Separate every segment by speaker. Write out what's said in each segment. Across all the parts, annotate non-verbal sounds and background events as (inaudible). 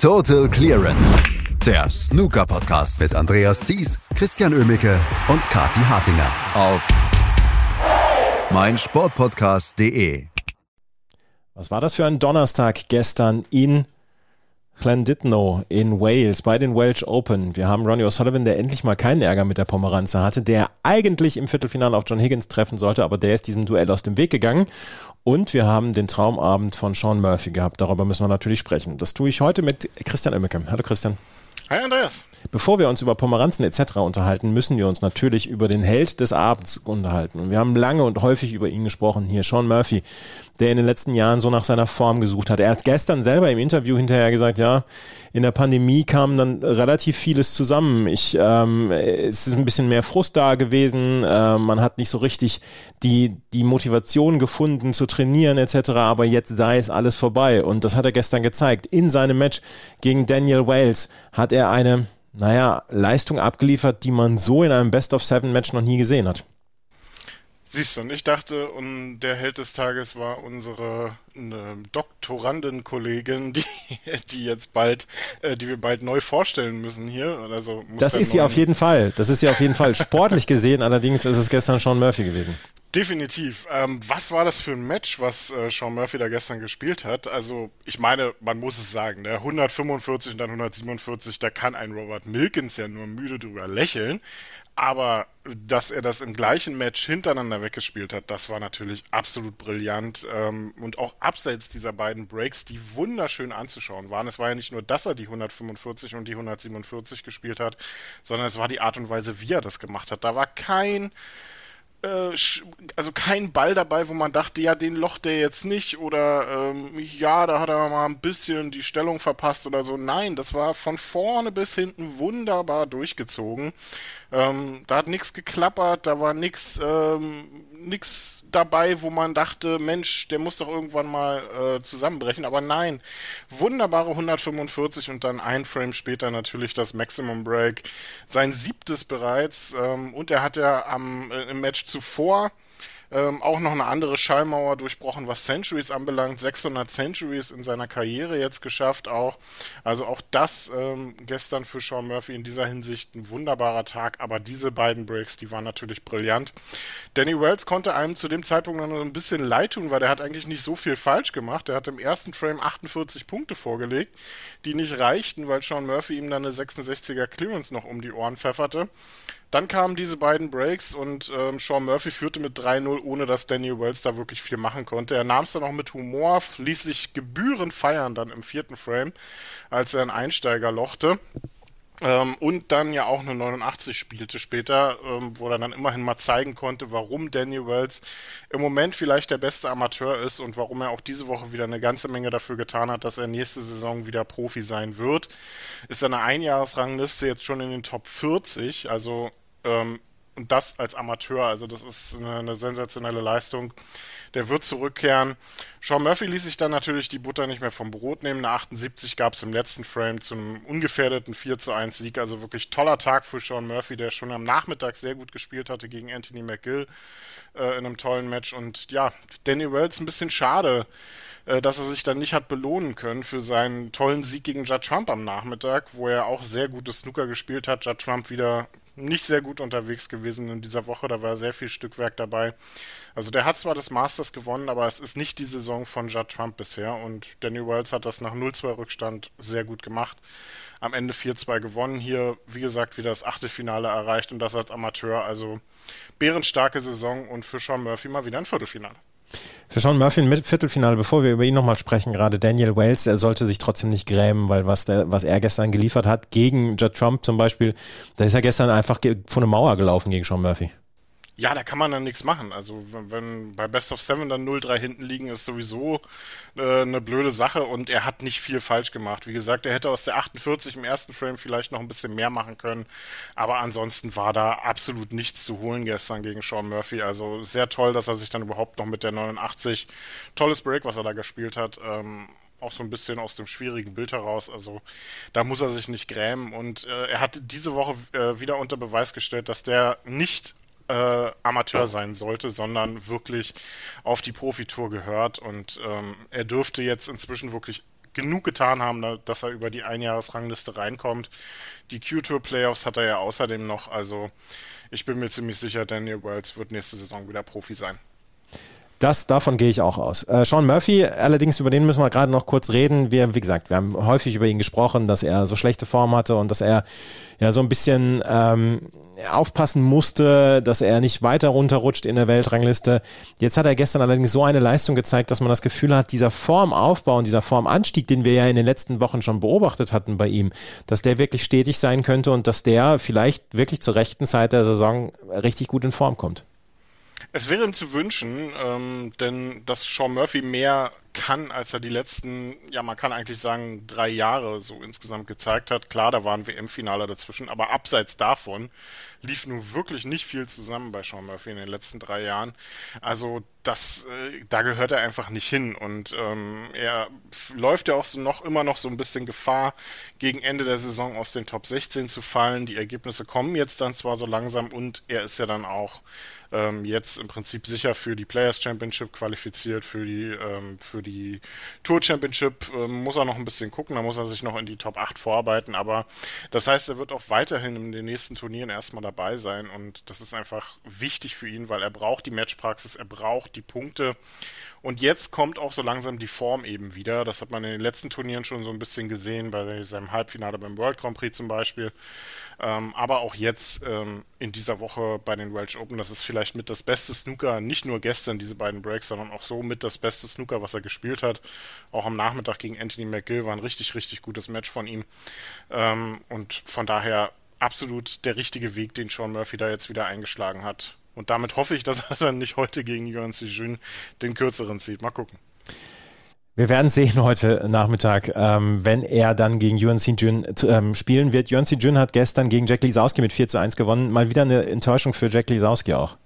Speaker 1: Total Clearance. Der Snooker-Podcast mit Andreas Thies, Christian Ömicke und Kati Hartinger auf meinsportpodcast.de.
Speaker 2: Was war das für ein Donnerstag gestern in Llandudno in Wales bei den Welsh Open. Wir haben Ronnie O'Sullivan, der endlich mal keinen Ärger mit der Pomeranze hatte, der eigentlich im Viertelfinale auf John Higgins treffen sollte, aber der ist diesem Duell aus dem Weg gegangen. Und wir haben den Traumabend von Sean Murphy gehabt. Darüber müssen wir natürlich sprechen. Das tue ich heute mit Christian Oemmeke. Hallo Christian.
Speaker 3: Hi Andreas.
Speaker 2: Bevor wir uns über Pomeranzen etc. unterhalten, müssen wir uns natürlich über den Held des Abends unterhalten. Und wir haben lange und häufig über ihn gesprochen hier, Sean Murphy, der in den letzten Jahren so nach seiner Form gesucht hat. Er hat gestern selber im Interview hinterher gesagt, ja, in der Pandemie kam dann relativ vieles zusammen. Ich, ähm, es ist ein bisschen mehr Frust da gewesen. Äh, man hat nicht so richtig die, die Motivation gefunden zu trainieren etc. Aber jetzt sei es alles vorbei. Und das hat er gestern gezeigt. In seinem Match gegen Daniel Wales hat er eine naja, Leistung abgeliefert, die man so in einem Best-of-Seven-Match noch nie gesehen hat.
Speaker 3: Siehst du, und ich dachte, und der Held des Tages war unsere äh, Doktorandenkollegin, die, (laughs) die jetzt bald, äh, die wir bald neu vorstellen müssen hier. Also
Speaker 2: das ist sie auf jeden Fall. Das ist sie auf jeden Fall. Sportlich gesehen allerdings ist es gestern Sean Murphy gewesen.
Speaker 3: Definitiv. Ähm, was war das für ein Match, was äh, Sean Murphy da gestern gespielt hat? Also, ich meine, man muss es sagen, der 145 und dann 147, da kann ein Robert Milkins ja nur müde drüber lächeln. Aber dass er das im gleichen Match hintereinander weggespielt hat, das war natürlich absolut brillant. Ähm, und auch abseits dieser beiden Breaks, die wunderschön anzuschauen waren. Es war ja nicht nur, dass er die 145 und die 147 gespielt hat, sondern es war die Art und Weise, wie er das gemacht hat. Da war kein äh, also kein Ball dabei, wo man dachte, ja, den locht der jetzt nicht oder ähm, ja, da hat er mal ein bisschen die Stellung verpasst oder so. Nein, das war von vorne bis hinten wunderbar durchgezogen. Ähm, da hat nichts geklappert, da war nichts ähm, nix dabei, wo man dachte, Mensch, der muss doch irgendwann mal äh, zusammenbrechen. Aber nein, wunderbare 145 und dann ein Frame später natürlich das Maximum Break. Sein siebtes bereits. Ähm, und er hat ja am, äh, im Match zuvor ähm, auch noch eine andere Schallmauer durchbrochen, was Centuries anbelangt. 600 Centuries in seiner Karriere jetzt geschafft auch. Also auch das ähm, gestern für Sean Murphy in dieser Hinsicht ein wunderbarer Tag. Aber diese beiden Breaks, die waren natürlich brillant. Danny Wells konnte einem zu dem Zeitpunkt noch ein bisschen leid tun, weil der hat eigentlich nicht so viel falsch gemacht. Er hat im ersten Frame 48 Punkte vorgelegt, die nicht reichten, weil Sean Murphy ihm dann eine 66er Clearance noch um die Ohren pfefferte. Dann kamen diese beiden Breaks und ähm, Sean Murphy führte mit 3-0, ohne dass Daniel Wells da wirklich viel machen konnte. Er nahm es dann auch mit Humor, ließ sich gebührend feiern dann im vierten Frame, als er einen Einsteiger lochte. Ähm, und dann ja auch eine 89 spielte später, ähm, wo er dann immerhin mal zeigen konnte, warum Daniel Wells im Moment vielleicht der beste Amateur ist und warum er auch diese Woche wieder eine ganze Menge dafür getan hat, dass er nächste Saison wieder Profi sein wird. Ist seine Einjahresrangliste jetzt schon in den Top 40, also ähm, und das als Amateur, also das ist eine, eine sensationelle Leistung der wird zurückkehren. Sean Murphy ließ sich dann natürlich die Butter nicht mehr vom Brot nehmen. Eine 78 gab es im letzten Frame zu einem ungefährdeten 4 zu 1 Sieg. Also wirklich toller Tag für Sean Murphy, der schon am Nachmittag sehr gut gespielt hatte gegen Anthony McGill äh, in einem tollen Match. Und ja, Danny Wells ein bisschen schade, äh, dass er sich dann nicht hat belohnen können für seinen tollen Sieg gegen Judd Trump am Nachmittag, wo er auch sehr gutes Snooker gespielt hat. Judd Trump wieder nicht sehr gut unterwegs gewesen in dieser Woche. Da war sehr viel Stückwerk dabei. Also der hat zwar das Masters gewonnen, aber es ist nicht die Saison von Judd Trump bisher. Und Danny Wells hat das nach 0-2 Rückstand sehr gut gemacht. Am Ende 4-2 gewonnen. Hier, wie gesagt, wieder das Achtelfinale erreicht und das als Amateur. Also bärenstarke Saison und für Sean Murphy mal wieder ein Viertelfinale.
Speaker 2: Für Sean Murphy im Viertelfinale, bevor wir über ihn nochmal sprechen, gerade Daniel Wales, er sollte sich trotzdem nicht grämen, weil was, der, was er gestern geliefert hat, gegen Judd Trump zum Beispiel, da ist er gestern einfach vor eine Mauer gelaufen gegen Sean Murphy.
Speaker 3: Ja, da kann man dann nichts machen. Also wenn bei Best of Seven dann 0-3 hinten liegen, ist sowieso äh, eine blöde Sache und er hat nicht viel falsch gemacht. Wie gesagt, er hätte aus der 48 im ersten Frame vielleicht noch ein bisschen mehr machen können, aber ansonsten war da absolut nichts zu holen gestern gegen Sean Murphy. Also sehr toll, dass er sich dann überhaupt noch mit der 89 tolles Break, was er da gespielt hat, ähm, auch so ein bisschen aus dem schwierigen Bild heraus. Also da muss er sich nicht grämen. Und äh, er hat diese Woche äh, wieder unter Beweis gestellt, dass der nicht äh, Amateur sein sollte, sondern wirklich auf die Profitour gehört. Und ähm, er dürfte jetzt inzwischen wirklich genug getan haben, dass er über die Einjahresrangliste reinkommt. Die Q-Tour Playoffs hat er ja außerdem noch, also ich bin mir ziemlich sicher, Daniel Wells wird nächste Saison wieder Profi sein.
Speaker 2: Das, davon gehe ich auch aus. Äh, Sean Murphy, allerdings über den müssen wir gerade noch kurz reden. Wir, wie gesagt, wir haben häufig über ihn gesprochen, dass er so schlechte Form hatte und dass er ja so ein bisschen ähm, aufpassen musste, dass er nicht weiter runterrutscht in der Weltrangliste. Jetzt hat er gestern allerdings so eine Leistung gezeigt, dass man das Gefühl hat, dieser Formaufbau und dieser Formanstieg, den wir ja in den letzten Wochen schon beobachtet hatten bei ihm, dass der wirklich stetig sein könnte und dass der vielleicht wirklich zur rechten Zeit der Saison richtig gut in Form kommt.
Speaker 3: Es wäre ihm zu wünschen, ähm, denn dass Sean Murphy mehr kann, als er die letzten, ja, man kann eigentlich sagen, drei Jahre so insgesamt gezeigt hat. Klar, da waren WM-Finale dazwischen, aber abseits davon lief nun wirklich nicht viel zusammen bei Sean Murphy in den letzten drei Jahren. Also das, äh, da gehört er einfach nicht hin und ähm, er läuft ja auch so noch immer noch so ein bisschen Gefahr, gegen Ende der Saison aus den Top 16 zu fallen. Die Ergebnisse kommen jetzt dann zwar so langsam und er ist ja dann auch ähm, jetzt im Prinzip sicher für die Players Championship qualifiziert, für die, ähm, für die Tour Championship ähm, muss er noch ein bisschen gucken, da muss er sich noch in die Top 8 vorarbeiten, aber das heißt, er wird auch weiterhin in den nächsten Turnieren erstmal dabei sein und das ist einfach wichtig für ihn, weil er braucht die Matchpraxis, er braucht die Punkte und jetzt kommt auch so langsam die Form eben wieder. Das hat man in den letzten Turnieren schon so ein bisschen gesehen, bei seinem Halbfinale beim World Grand Prix zum Beispiel. Ähm, aber auch jetzt ähm, in dieser Woche bei den Welsh Open, das ist vielleicht mit das beste Snooker, nicht nur gestern diese beiden Breaks, sondern auch so mit das beste Snooker, was er gespielt hat. Auch am Nachmittag gegen Anthony McGill war ein richtig, richtig gutes Match von ihm. Ähm, und von daher absolut der richtige Weg, den Sean Murphy da jetzt wieder eingeschlagen hat. Und damit hoffe ich, dass er dann nicht heute gegen Yuan Jun den kürzeren zieht. Mal gucken.
Speaker 2: Wir werden sehen heute Nachmittag, ähm, wenn er dann gegen Yuan Jun ähm, spielen wird. Yuan Jun hat gestern gegen Jack Lisowski mit 4 zu 1 gewonnen. Mal wieder eine Enttäuschung für Jack Lisowski auch.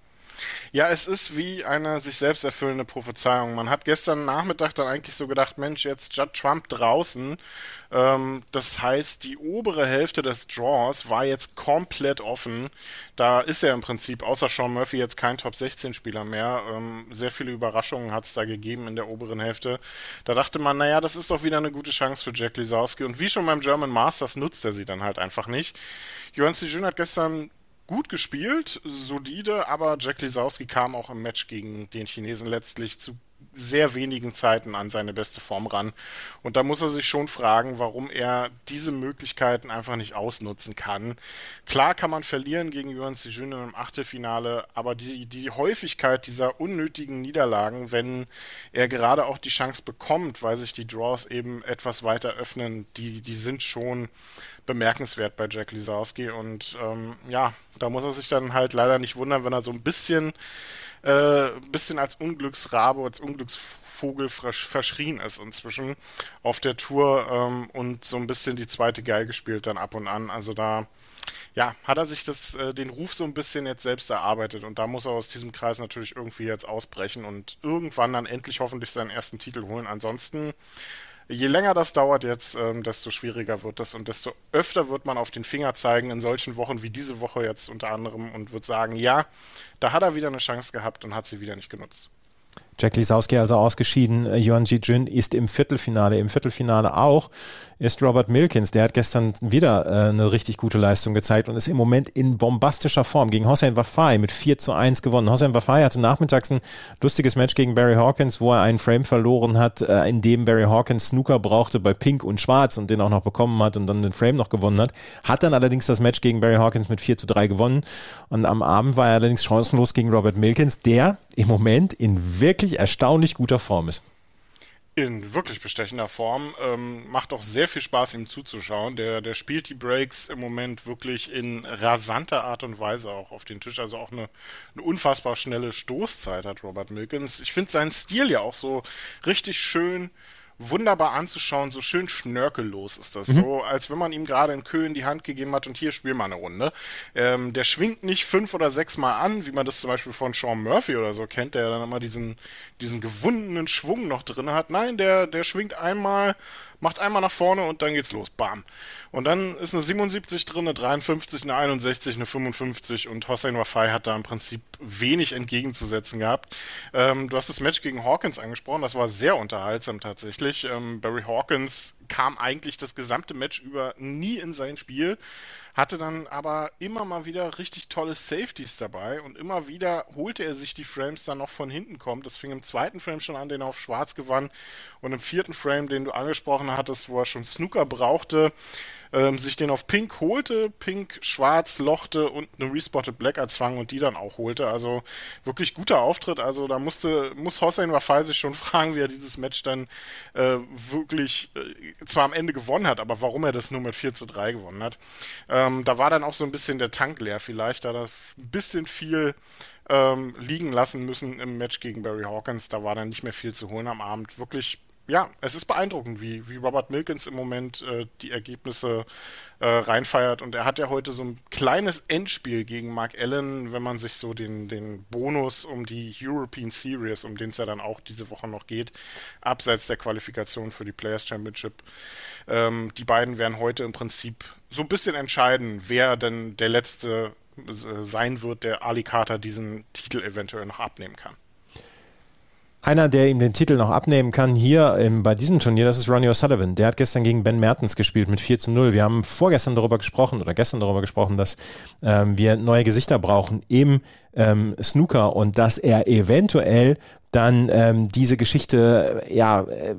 Speaker 3: Ja, es ist wie eine sich selbst erfüllende Prophezeiung. Man hat gestern Nachmittag dann eigentlich so gedacht, Mensch, jetzt Judd Trump draußen. Ähm, das heißt, die obere Hälfte des Draws war jetzt komplett offen. Da ist ja im Prinzip außer Sean Murphy jetzt kein Top 16 Spieler mehr. Ähm, sehr viele Überraschungen hat es da gegeben in der oberen Hälfte. Da dachte man, naja, das ist doch wieder eine gute Chance für Jack Lisowski. Und wie schon beim German Masters nutzt er sie dann halt einfach nicht. Johann Sijun hat gestern gut gespielt, solide, aber Jack Lisowski kam auch im Match gegen den Chinesen letztlich zu sehr wenigen Zeiten an seine beste Form ran. Und da muss er sich schon fragen, warum er diese Möglichkeiten einfach nicht ausnutzen kann. Klar kann man verlieren gegen Yuan Sijun im Achtelfinale, aber die, die Häufigkeit dieser unnötigen Niederlagen, wenn er gerade auch die Chance bekommt, weil sich die Draws eben etwas weiter öffnen, die, die sind schon bemerkenswert bei Jack Lisowski. Und ähm, ja, da muss er sich dann halt leider nicht wundern, wenn er so ein bisschen, äh, bisschen als Unglücksrabe, als Unglücksvogel verschrien ist inzwischen auf der Tour ähm, und so ein bisschen die zweite Geige spielt dann ab und an. Also da ja, hat er sich das, äh, den Ruf so ein bisschen jetzt selbst erarbeitet und da muss er aus diesem Kreis natürlich irgendwie jetzt ausbrechen und irgendwann dann endlich hoffentlich seinen ersten Titel holen. Ansonsten je länger das dauert jetzt, ähm, desto schwieriger wird das und desto öfter wird man auf den Finger zeigen in solchen Wochen wie diese Woche jetzt unter anderem und wird sagen, ja, da hat er wieder eine Chance gehabt und hat sie wieder nicht genutzt.
Speaker 2: Jack Lisowski also ausgeschieden. Äh, Yuan Ji Jun ist im Viertelfinale. Im Viertelfinale auch ist Robert Milkins. Der hat gestern wieder äh, eine richtig gute Leistung gezeigt und ist im Moment in bombastischer Form gegen Hossein Wafai mit 4 zu 1 gewonnen. Hossein Wafai hatte nachmittags ein lustiges Match gegen Barry Hawkins, wo er einen Frame verloren hat, äh, in dem Barry Hawkins Snooker brauchte bei Pink und Schwarz und den auch noch bekommen hat und dann den Frame noch gewonnen hat. Hat dann allerdings das Match gegen Barry Hawkins mit 4 zu 3 gewonnen. Und am Abend war er allerdings chancenlos gegen Robert Milkins, der im Moment in wirklich erstaunlich guter Form ist
Speaker 3: in wirklich bestechender Form. Ähm, macht auch sehr viel Spaß, ihm zuzuschauen. Der, der spielt die Breaks im Moment wirklich in rasanter Art und Weise auch auf den Tisch. Also auch eine, eine unfassbar schnelle Stoßzeit hat Robert Milkins. Ich finde seinen Stil ja auch so richtig schön wunderbar anzuschauen, so schön schnörkellos ist das. Mhm. So, als wenn man ihm gerade in Köln die Hand gegeben hat und hier spiel mal eine Runde. Ähm, der schwingt nicht fünf oder sechs Mal an, wie man das zum Beispiel von Sean Murphy oder so kennt, der dann immer diesen, diesen gewundenen Schwung noch drin hat. Nein, der, der schwingt einmal, macht einmal nach vorne und dann geht's los. Bam. Und dann ist eine 77 drin, eine 53, eine 61, eine 55 und Hossein Wafai hat da im Prinzip wenig entgegenzusetzen gehabt. Ähm, du hast das Match gegen Hawkins angesprochen, das war sehr unterhaltsam tatsächlich. Ähm, Barry Hawkins kam eigentlich das gesamte Match über nie in sein Spiel hatte dann aber immer mal wieder richtig tolle Safeties dabei und immer wieder holte er sich die Frames dann noch von hinten kommt. Das fing im zweiten Frame schon an, den er auf schwarz gewann und im vierten Frame, den du angesprochen hattest, wo er schon Snooker brauchte, ähm, sich den auf Pink holte, Pink schwarz lochte und eine Respotted Black erzwang und die dann auch holte. Also wirklich guter Auftritt. Also da musste, muss Hossein Wafai sich schon (laughs) fragen, wie er dieses Match dann äh, wirklich äh, zwar am Ende gewonnen hat, aber warum er das nur mit 4 zu 3 gewonnen hat. Ähm, da war dann auch so ein bisschen der Tank leer vielleicht, da er ein bisschen viel ähm, liegen lassen müssen im Match gegen Barry Hawkins. Da war dann nicht mehr viel zu holen am Abend. Wirklich ja, es ist beeindruckend, wie, wie Robert Milkins im Moment äh, die Ergebnisse äh, reinfeiert. Und er hat ja heute so ein kleines Endspiel gegen Mark Allen, wenn man sich so den, den Bonus um die European Series, um den es ja dann auch diese Woche noch geht, abseits der Qualifikation für die Players Championship. Ähm, die beiden werden heute im Prinzip so ein bisschen entscheiden, wer denn der Letzte äh, sein wird, der Ali Carter diesen Titel eventuell noch abnehmen kann.
Speaker 2: Einer, der ihm den Titel noch abnehmen kann hier im, bei diesem Turnier, das ist Ronnie O'Sullivan. Der hat gestern gegen Ben Mertens gespielt mit 4 zu 0. Wir haben vorgestern darüber gesprochen oder gestern darüber gesprochen, dass ähm, wir neue Gesichter brauchen im ähm, Snooker und dass er eventuell dann ähm, diese Geschichte ja äh,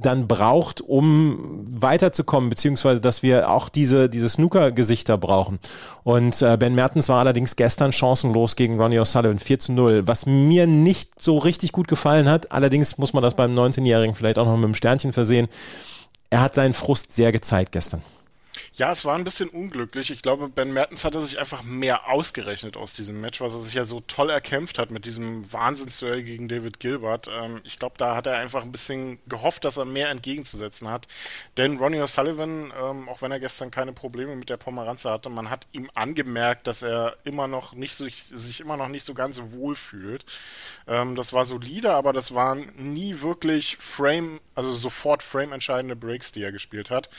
Speaker 2: dann braucht, um weiterzukommen, beziehungsweise dass wir auch diese, diese Snooker-Gesichter brauchen. Und äh, Ben Mertens war allerdings gestern chancenlos gegen Ronnie O'Sullivan 4 zu 0, was mir nicht so richtig gut gefallen hat. Allerdings muss man das beim 19-Jährigen vielleicht auch noch mit einem Sternchen versehen. Er hat seinen Frust sehr gezeigt gestern.
Speaker 3: Ja, es war ein bisschen unglücklich. Ich glaube, Ben Mertens hatte sich einfach mehr ausgerechnet aus diesem Match, was er sich ja so toll erkämpft hat mit diesem Wahnsinnsduell gegen David Gilbert. Ähm, ich glaube, da hat er einfach ein bisschen gehofft, dass er mehr entgegenzusetzen hat. Denn Ronnie O'Sullivan, ähm, auch wenn er gestern keine Probleme mit der Pomeranze hatte, man hat ihm angemerkt, dass er immer noch nicht so, sich immer noch nicht so ganz wohl fühlt. Ähm, das war solide, aber das waren nie wirklich Frame, also sofort Frame entscheidende Breaks, die er gespielt hat.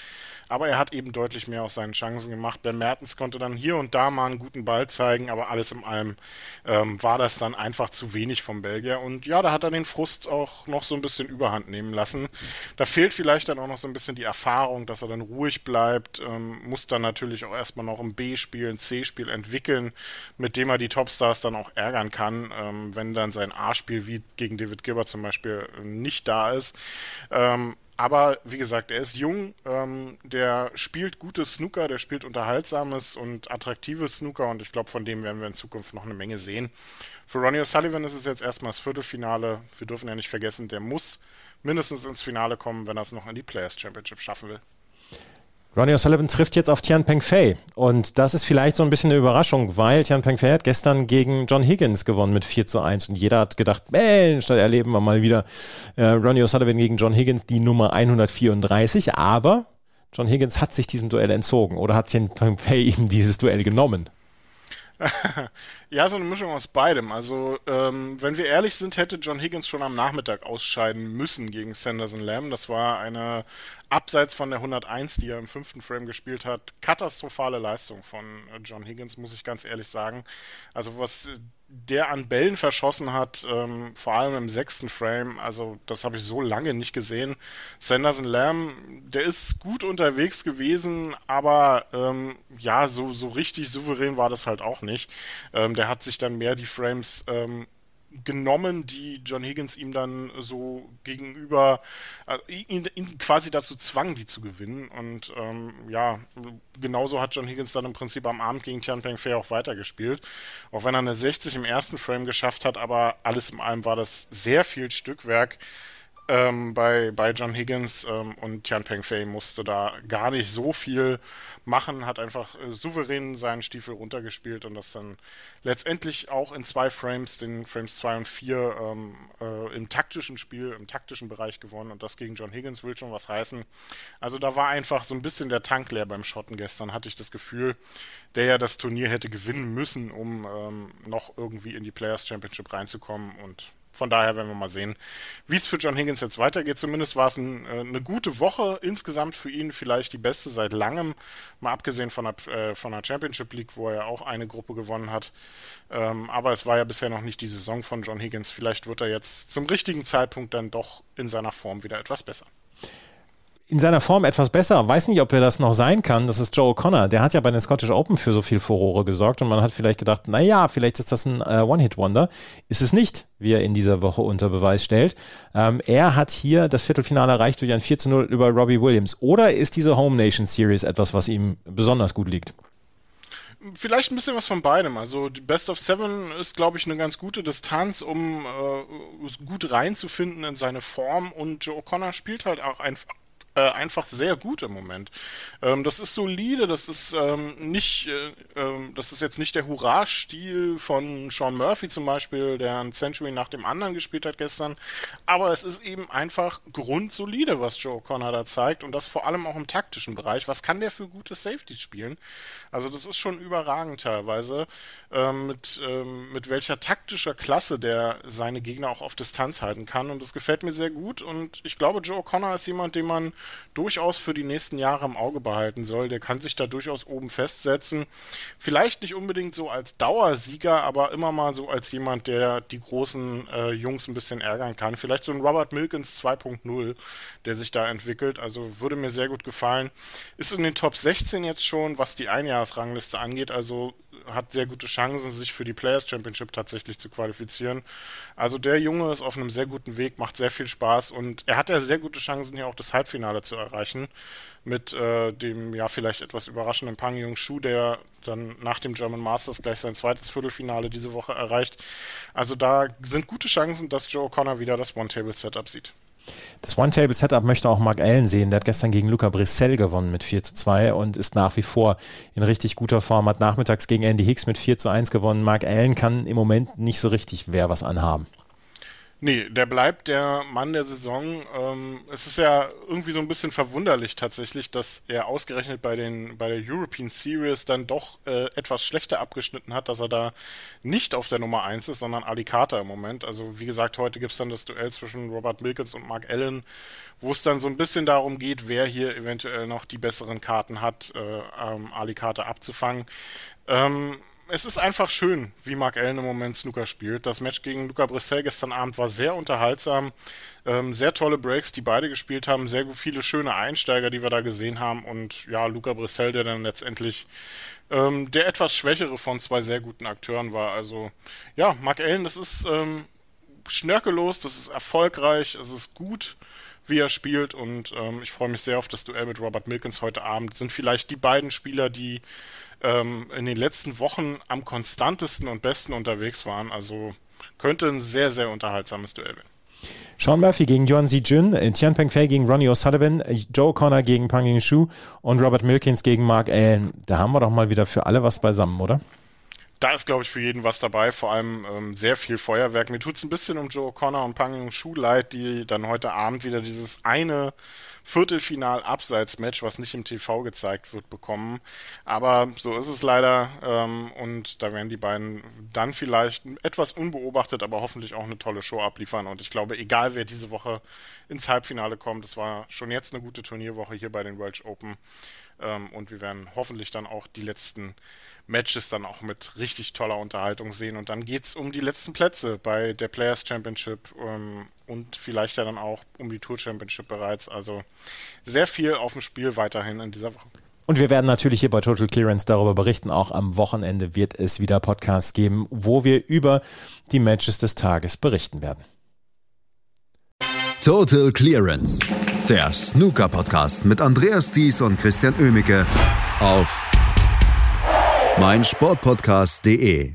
Speaker 3: Aber er hat eben deutlich mehr aus seinen Chancen gemacht. Ben Mertens konnte dann hier und da mal einen guten Ball zeigen, aber alles in allem ähm, war das dann einfach zu wenig vom Belgier. Und ja, da hat er den Frust auch noch so ein bisschen überhand nehmen lassen. Da fehlt vielleicht dann auch noch so ein bisschen die Erfahrung, dass er dann ruhig bleibt, ähm, muss dann natürlich auch erstmal noch ein B-Spiel, ein C-Spiel entwickeln, mit dem er die Topstars dann auch ärgern kann, ähm, wenn dann sein A-Spiel wie gegen David Gilbert zum Beispiel nicht da ist. Ähm, aber wie gesagt, er ist jung, ähm, der spielt gutes Snooker, der spielt unterhaltsames und attraktives Snooker und ich glaube, von dem werden wir in Zukunft noch eine Menge sehen. Für Ronnie O'Sullivan ist es jetzt erstmal das Viertelfinale. Wir dürfen ja nicht vergessen, der muss mindestens ins Finale kommen, wenn er es noch in die Players Championship schaffen will.
Speaker 2: Ronnie O'Sullivan trifft jetzt auf Tian Peng Fei. Und das ist vielleicht so ein bisschen eine Überraschung, weil Tian Peng Fei hat gestern gegen John Higgins gewonnen mit 4 zu 1. Und jeder hat gedacht, Mensch, da erleben wir mal wieder äh, Ronnie O'Sullivan gegen John Higgins, die Nummer 134. Aber John Higgins hat sich diesem Duell entzogen oder hat Tian Peng Fei (laughs) ihm dieses Duell genommen. (laughs)
Speaker 3: ja, so eine Mischung aus beidem. Also, ähm, wenn wir ehrlich sind, hätte John Higgins schon am Nachmittag ausscheiden müssen gegen Sanderson Lamb. Das war eine abseits von der 101, die er im fünften Frame gespielt hat, katastrophale Leistung von äh, John Higgins, muss ich ganz ehrlich sagen. Also was der an Bällen verschossen hat, ähm, vor allem im sechsten Frame, also das habe ich so lange nicht gesehen. Sanderson Lamb, der ist gut unterwegs gewesen, aber ähm, ja, so, so richtig souverän war das halt auch nicht. Ähm, der hat sich dann mehr die Frames ähm, genommen, die John Higgins ihm dann so gegenüber, äh, ihn, ihn, quasi dazu zwang, die zu gewinnen. Und ähm, ja, genauso hat John Higgins dann im Prinzip am Abend gegen Tian Peng Fei auch weitergespielt. Auch wenn er eine 60 im ersten Frame geschafft hat, aber alles in allem war das sehr viel Stückwerk ähm, bei, bei John Higgins ähm, und Tian Peng Fei musste da gar nicht so viel machen, hat einfach äh, souverän seinen Stiefel runtergespielt und das dann letztendlich auch in zwei Frames, den Frames 2 und 4, ähm, äh, im taktischen Spiel, im taktischen Bereich gewonnen und das gegen John Higgins will schon was heißen. Also da war einfach so ein bisschen der Tank leer beim Schotten gestern, hatte ich das Gefühl, der ja das Turnier hätte gewinnen müssen, um ähm, noch irgendwie in die Players Championship reinzukommen und von daher werden wir mal sehen, wie es für John Higgins jetzt weitergeht. Zumindest war es ein, äh, eine gute Woche insgesamt für ihn, vielleicht die beste seit langem, mal abgesehen von der, äh, von der Championship League, wo er auch eine Gruppe gewonnen hat. Ähm, aber es war ja bisher noch nicht die Saison von John Higgins. Vielleicht wird er jetzt zum richtigen Zeitpunkt dann doch in seiner Form wieder etwas besser
Speaker 2: in seiner Form etwas besser. Weiß nicht, ob er das noch sein kann. Das ist Joe O'Connor. Der hat ja bei den Scottish Open für so viel Furore gesorgt und man hat vielleicht gedacht, na ja, vielleicht ist das ein äh, One-Hit-Wonder. Ist es nicht, wie er in dieser Woche unter Beweis stellt. Ähm, er hat hier das Viertelfinale erreicht durch ein 4 zu 0 über Robbie Williams. Oder ist diese Home Nation Series etwas, was ihm besonders gut liegt?
Speaker 3: Vielleicht ein bisschen was von beidem. Also die Best of Seven ist, glaube ich, eine ganz gute Distanz, um äh, gut reinzufinden in seine Form. Und Joe O'Connor spielt halt auch einfach äh, einfach sehr gut im Moment. Ähm, das ist solide, das ist ähm, nicht, äh, äh, das ist jetzt nicht der Hurra-Stil von Sean Murphy zum Beispiel, der ein Century nach dem anderen gespielt hat gestern, aber es ist eben einfach grundsolide, was Joe Connor da zeigt und das vor allem auch im taktischen Bereich. Was kann der für gute Safety spielen? Also das ist schon überragend teilweise, ähm, mit, ähm, mit welcher taktischer Klasse der seine Gegner auch auf Distanz halten kann und das gefällt mir sehr gut und ich glaube, Joe Connor ist jemand, den man durchaus für die nächsten Jahre im Auge behalten soll. Der kann sich da durchaus oben festsetzen. Vielleicht nicht unbedingt so als Dauersieger, aber immer mal so als jemand, der die großen äh, Jungs ein bisschen ärgern kann. Vielleicht so ein Robert Milkins 2.0, der sich da entwickelt. Also würde mir sehr gut gefallen. Ist in den Top 16 jetzt schon, was die Einjahresrangliste angeht. Also hat sehr gute Chancen, sich für die Players Championship tatsächlich zu qualifizieren. Also der Junge ist auf einem sehr guten Weg, macht sehr viel Spaß und er hat ja sehr gute Chancen, hier auch das Halbfinale zu erreichen. Mit äh, dem ja vielleicht etwas überraschenden Pang Jung Shu, der dann nach dem German Masters gleich sein zweites Viertelfinale diese Woche erreicht. Also da sind gute Chancen, dass Joe O'Connor wieder das One-Table-Setup sieht.
Speaker 2: Das One-Table-Setup möchte auch Mark Allen sehen. Der hat gestern gegen Luca Brissell gewonnen mit 4 zu 2 und ist nach wie vor in richtig guter Form. Hat nachmittags gegen Andy Hicks mit 4 zu 1 gewonnen. Mark Allen kann im Moment nicht so richtig wer was anhaben.
Speaker 3: Nee, der bleibt der Mann der Saison. Ähm, es ist ja irgendwie so ein bisschen verwunderlich tatsächlich, dass er ausgerechnet bei den bei der European Series dann doch äh, etwas schlechter abgeschnitten hat, dass er da nicht auf der Nummer 1 ist, sondern Alicata im Moment. Also wie gesagt, heute gibt es dann das Duell zwischen Robert Milkins und Mark Allen, wo es dann so ein bisschen darum geht, wer hier eventuell noch die besseren Karten hat, äh, ähm, Alicata abzufangen. Ähm, es ist einfach schön, wie Mark Allen im Moment Snooker spielt. Das Match gegen Luca Brissell gestern Abend war sehr unterhaltsam. Ähm, sehr tolle Breaks, die beide gespielt haben. Sehr viele schöne Einsteiger, die wir da gesehen haben. Und ja, Luca Brissell, der dann letztendlich ähm, der etwas schwächere von zwei sehr guten Akteuren war. Also ja, Mark Allen, das ist ähm, schnörkellos, das ist erfolgreich, es ist gut wie er spielt und ähm, ich freue mich sehr auf das Duell mit Robert Milkins heute Abend. Sind vielleicht die beiden Spieler, die ähm, in den letzten Wochen am konstantesten und besten unterwegs waren. Also könnte ein sehr, sehr unterhaltsames Duell werden.
Speaker 2: Sean Murphy gegen Yuan Jun, Tian Pengfei gegen Ronnie O'Sullivan, Joe Connor gegen Pang Ying Shu und Robert Milkins gegen Mark Allen. Da haben wir doch mal wieder für alle was beisammen, oder?
Speaker 3: Da ist, glaube ich, für jeden was dabei, vor allem ähm, sehr viel Feuerwerk. Mir tut es ein bisschen um Joe Connor und Pang Ying Shu leid, die dann heute Abend wieder dieses eine Viertelfinal-Abseits-Match, was nicht im TV gezeigt wird, bekommen. Aber so ist es leider. Ähm, und da werden die beiden dann vielleicht etwas unbeobachtet, aber hoffentlich auch eine tolle Show abliefern. Und ich glaube, egal wer diese Woche ins Halbfinale kommt, es war schon jetzt eine gute Turnierwoche hier bei den Welsh Open. Ähm, und wir werden hoffentlich dann auch die letzten Matches dann auch mit richtig toller Unterhaltung sehen. Und dann geht es um die letzten Plätze bei der Players Championship ähm, und vielleicht ja dann auch um die Tour Championship bereits. Also sehr viel auf dem Spiel weiterhin in dieser Woche.
Speaker 2: Und wir werden natürlich hier bei Total Clearance darüber berichten. Auch am Wochenende wird es wieder Podcasts geben, wo wir über die Matches des Tages berichten werden.
Speaker 1: Total Clearance, der Snooker-Podcast mit Andreas Thies und Christian Oemicke auf meinsportpodcast.de.